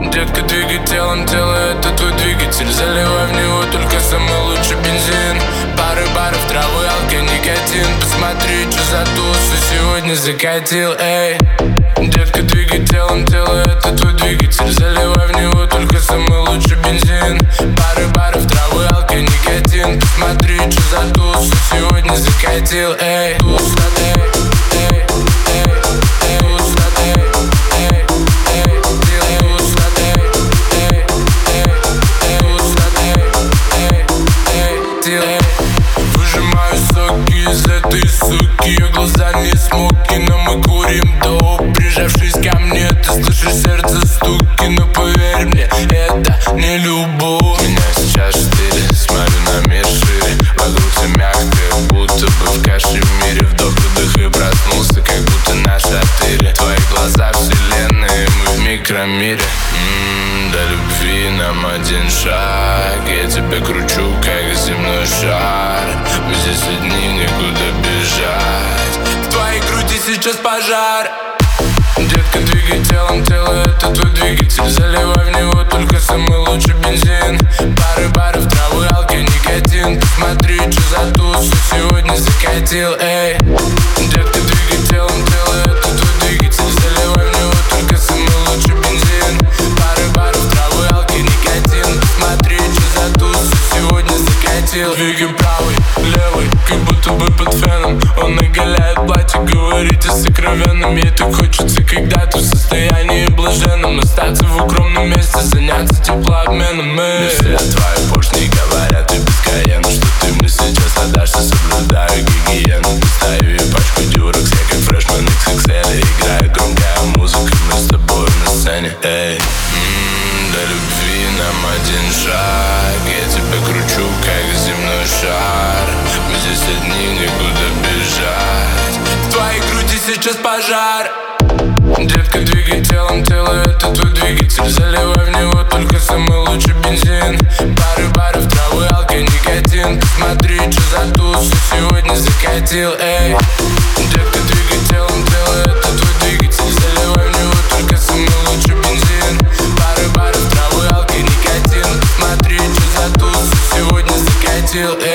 Детка, двигай телом, тело это твой двигатель. Заливай в него только самый лучший бензин. Пары баров, травы, алка, никотин. Посмотри, что за тусу сегодня закатил, эй. Детка, двигай телом, тело это твой двигатель. Заливай в него только самый лучший бензин. Пары баров, травы, алка, никотин. Посмотри, что за тусу сегодня закатил, эй. Туса, этой суки глаза не смоки, но мы курим доп Прижавшись ко мне, ты слышишь сердце стуки Но поверь мне, это не любовь. Меня сейчас четыре, смотрю на мир шире. Вокруг все мягкое, будто бы в кашемире. Вдох, выдох и проснулся, как будто на шатыре Твои глаза вселенные, мы в микромире. М, До любви нам один шаг. Я тебя кручу, как земной шар. Мы здесь одни, сейчас пожар. Детка, двигай телом, тело это твой двигатель. Заливай в него только самый лучший бензин. Пары баров, травы, алки, никотин. Посмотри, что за тусу сегодня закатил, эй Двигай правый, левый, как будто бы под феном. Он оголяет платье, говорит о сокровенном Ей так хочется когда-то в состоянии блаженном Остаться в укромном месте, заняться теплообменом. Мы все твои поршни говорят и бесконечно Что ты мне сейчас отдашься, соблюдаю гигиену. Достаю и пачку дюрекс, я как фрешмен XXL Играет громкая музыка, мы с тобой на сцене. Эй, м, до любви нам один шаг кручу, как земной шар. Мы здесь одни, некуда бежать В твоей груди сейчас пожар. Детка, двигай телом, тело это твой двигатель Заливай в него только самый лучший бензин. Пары баров, травы, алка, никотин Посмотри, что за тусу сегодня закатил, эй Пары